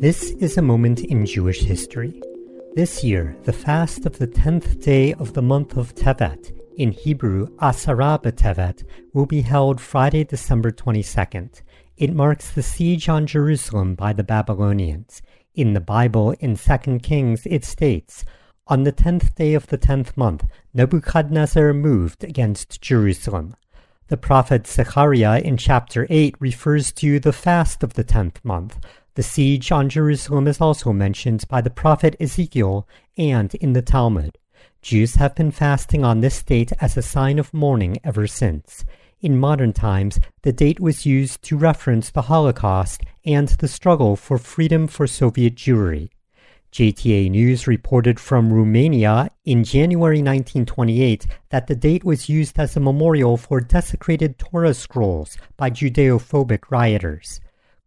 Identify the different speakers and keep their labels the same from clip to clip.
Speaker 1: This is a moment in Jewish history. This year, the fast of the 10th day of the month of Tevet, in Hebrew Asara B'Tevet, will be held Friday, December 22nd. It marks the siege on Jerusalem by the Babylonians. In the Bible, in 2 Kings, it states, On the 10th day of the 10th month, Nebuchadnezzar moved against Jerusalem. The prophet Zechariah in chapter 8 refers to the fast of the 10th month, the siege on Jerusalem is also mentioned by the prophet Ezekiel and in the Talmud. Jews have been fasting on this date as a sign of mourning ever since. In modern times, the date was used to reference the Holocaust and the struggle for freedom for Soviet Jewry. JTA News reported from Romania in January 1928 that the date was used as a memorial for desecrated Torah scrolls by Judeophobic rioters.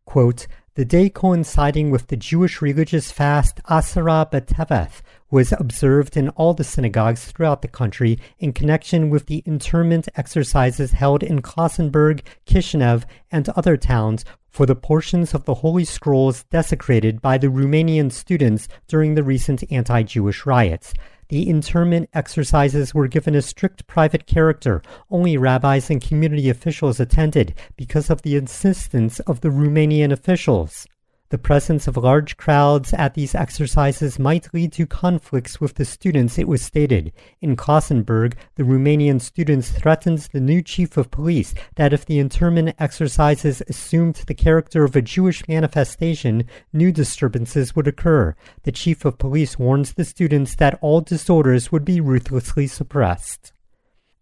Speaker 1: Quote, the day coinciding with the Jewish religious fast Asara B'Tevet was observed in all the synagogues throughout the country in connection with the interment exercises held in Klausenburg, Kishinev, and other towns for the portions of the Holy Scrolls desecrated by the Romanian students during the recent anti-Jewish riots. The internment exercises were given a strict private character. Only rabbis and community officials attended because of the insistence of the Romanian officials. The presence of large crowds at these exercises might lead to conflicts with the students, it was stated. In Klausenburg, the Romanian students threatened the new chief of police that if the internment exercises assumed the character of a Jewish manifestation, new disturbances would occur. The chief of police warns the students that all disorders would be ruthlessly suppressed.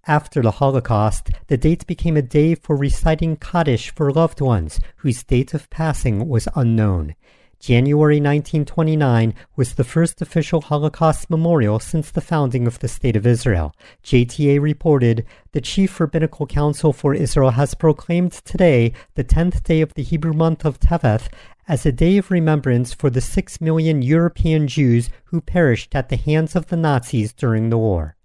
Speaker 1: After the Holocaust, the date became a day for reciting Kaddish for loved ones whose date of passing was unknown. January 1929 was the first official Holocaust memorial since the founding of the State of Israel. JTA reported the Chief Rabbinical Council for Israel has proclaimed today, the 10th day of the Hebrew month of Tevet, as a day of remembrance for the six million European Jews who perished at the hands of the Nazis during the war.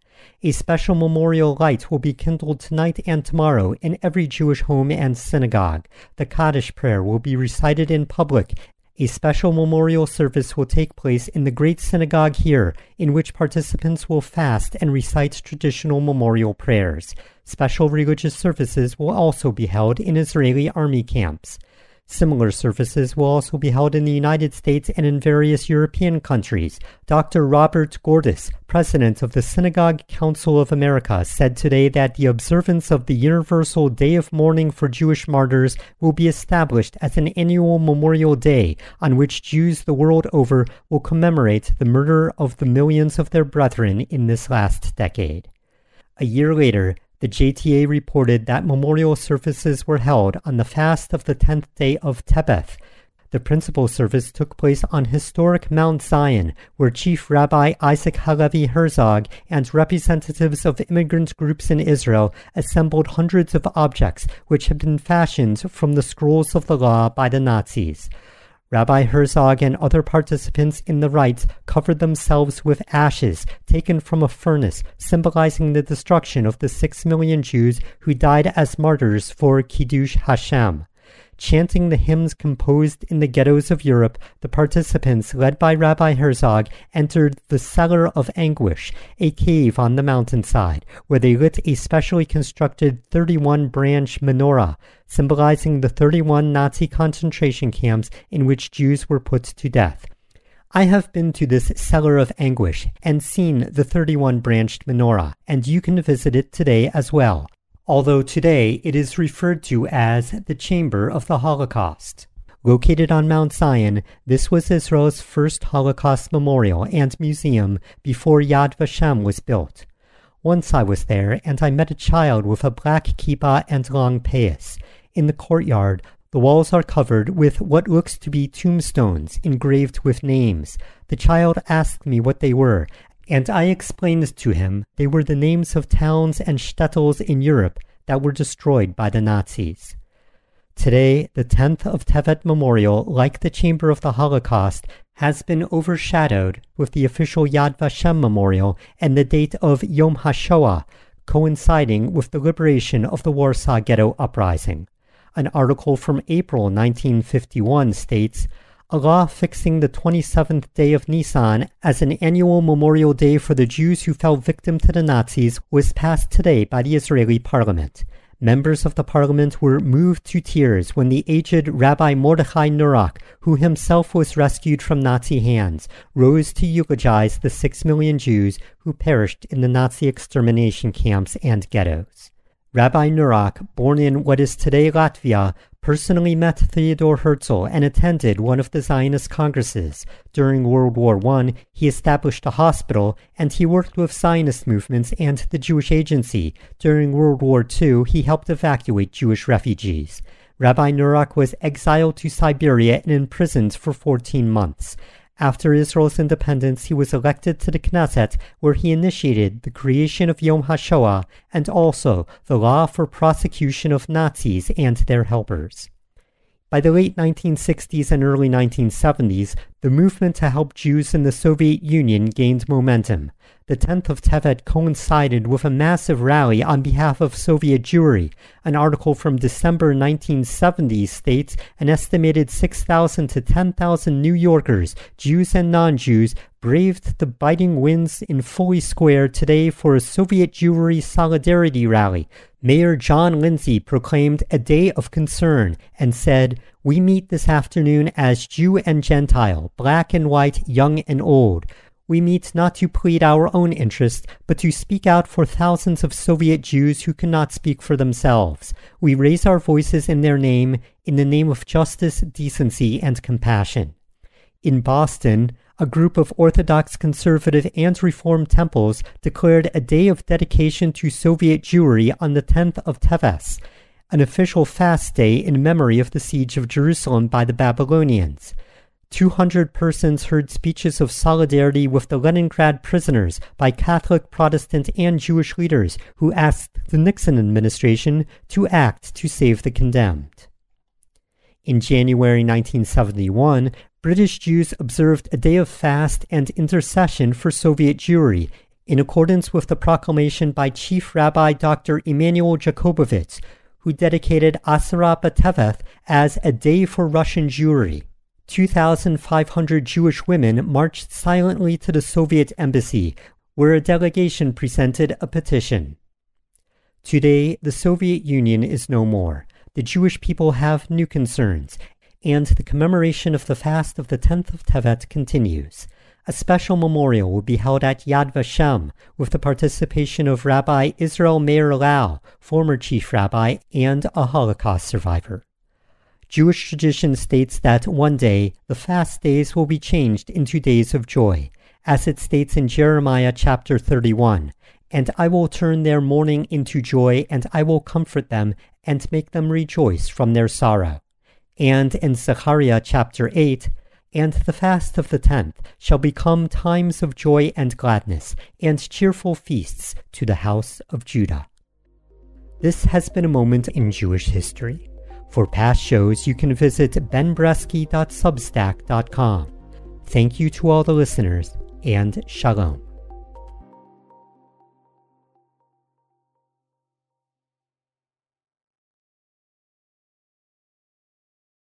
Speaker 1: A special memorial light will be kindled tonight and tomorrow in every Jewish home and synagogue. The Kaddish prayer will be recited in public. A special memorial service will take place in the Great Synagogue here, in which participants will fast and recite traditional memorial prayers. Special religious services will also be held in Israeli army camps. Similar services will also be held in the United States and in various European countries. Dr. Robert Gordis, president of the Synagogue Council of America, said today that the observance of the Universal Day of Mourning for Jewish Martyrs will be established as an annual memorial day on which Jews the world over will commemorate the murder of the millions of their brethren in this last decade. A year later, the JTA reported that memorial services were held on the fast of the 10th day of Tebeth. The principal service took place on historic Mount Zion, where Chief Rabbi Isaac Halevi Herzog and representatives of immigrant groups in Israel assembled hundreds of objects which had been fashioned from the scrolls of the law by the Nazis. Rabbi Herzog and other participants in the rites covered themselves with ashes taken from a furnace, symbolizing the destruction of the six million Jews who died as martyrs for Kiddush Hashem. Chanting the hymns composed in the ghettos of Europe, the participants, led by Rabbi Herzog, entered the Cellar of Anguish, a cave on the mountainside, where they lit a specially constructed 31 branch menorah, symbolizing the 31 Nazi concentration camps in which Jews were put to death. I have been to this cellar of anguish and seen the 31 branched menorah, and you can visit it today as well although today it is referred to as the Chamber of the Holocaust. Located on Mount Zion, this was Israel's first Holocaust memorial and museum before Yad Vashem was built. Once I was there and I met a child with a black kippah and long payas. In the courtyard, the walls are covered with what looks to be tombstones engraved with names. The child asked me what they were, and I explained to him they were the names of towns and shtetls in Europe that were destroyed by the Nazis. Today, the 10th of Tevet Memorial, like the Chamber of the Holocaust, has been overshadowed with the official Yad Vashem Memorial and the date of Yom HaShoah, coinciding with the liberation of the Warsaw Ghetto Uprising. An article from April 1951 states a law fixing the 27th day of Nisan as an annual memorial day for the Jews who fell victim to the Nazis was passed today by the Israeli parliament. Members of the parliament were moved to tears when the aged Rabbi Mordechai Nurock, who himself was rescued from Nazi hands, rose to eulogize the six million Jews who perished in the Nazi extermination camps and ghettos. Rabbi Nurock, born in what is today Latvia, personally met Theodor Herzl and attended one of the Zionist congresses. During World War I, he established a hospital and he worked with Zionist movements and the Jewish Agency. During World War II, he helped evacuate Jewish refugees. Rabbi Nurock was exiled to Siberia and imprisoned for 14 months. After Israel's independence, he was elected to the Knesset, where he initiated the creation of Yom HaShoah and also the law for prosecution of Nazis and their helpers. By the late 1960s and early 1970s, the movement to help Jews in the Soviet Union gained momentum the 10th of Tevet coincided with a massive rally on behalf of Soviet Jewry. An article from December 1970 states an estimated 6,000 to 10,000 New Yorkers, Jews and non-Jews, braved the biting winds in Foley Square today for a Soviet Jewry solidarity rally. Mayor John Lindsay proclaimed a day of concern and said, We meet this afternoon as Jew and Gentile, black and white, young and old. We meet not to plead our own interest, but to speak out for thousands of Soviet Jews who cannot speak for themselves. We raise our voices in their name, in the name of justice, decency, and compassion. In Boston, a group of Orthodox conservative and Reform temples declared a day of dedication to Soviet Jewry on the 10th of Teves, an official fast day in memory of the siege of Jerusalem by the Babylonians. 200 persons heard speeches of solidarity with the Leningrad prisoners by Catholic, Protestant, and Jewish leaders who asked the Nixon administration to act to save the condemned. In January 1971, British Jews observed a day of fast and intercession for Soviet Jewry in accordance with the proclamation by Chief Rabbi Dr. Emanuel Jakobovits, who dedicated Asara B'Tevet as a day for Russian Jewry. 2,500 Jewish women marched silently to the Soviet embassy, where a delegation presented a petition. Today, the Soviet Union is no more. The Jewish people have new concerns, and the commemoration of the fast of the 10th of Tevet continues. A special memorial will be held at Yad Vashem with the participation of Rabbi Israel Meir Lau, former chief rabbi and a Holocaust survivor. Jewish tradition states that one day the fast days will be changed into days of joy, as it states in Jeremiah chapter 31. And I will turn their mourning into joy, and I will comfort them and make them rejoice from their sorrow. And in Zechariah chapter 8, and the fast of the tenth shall become times of joy and gladness, and cheerful feasts to the house of Judah. This has been a moment in Jewish history. For past shows, you can visit benbresky.substack.com. Thank you to all the listeners, and shalom.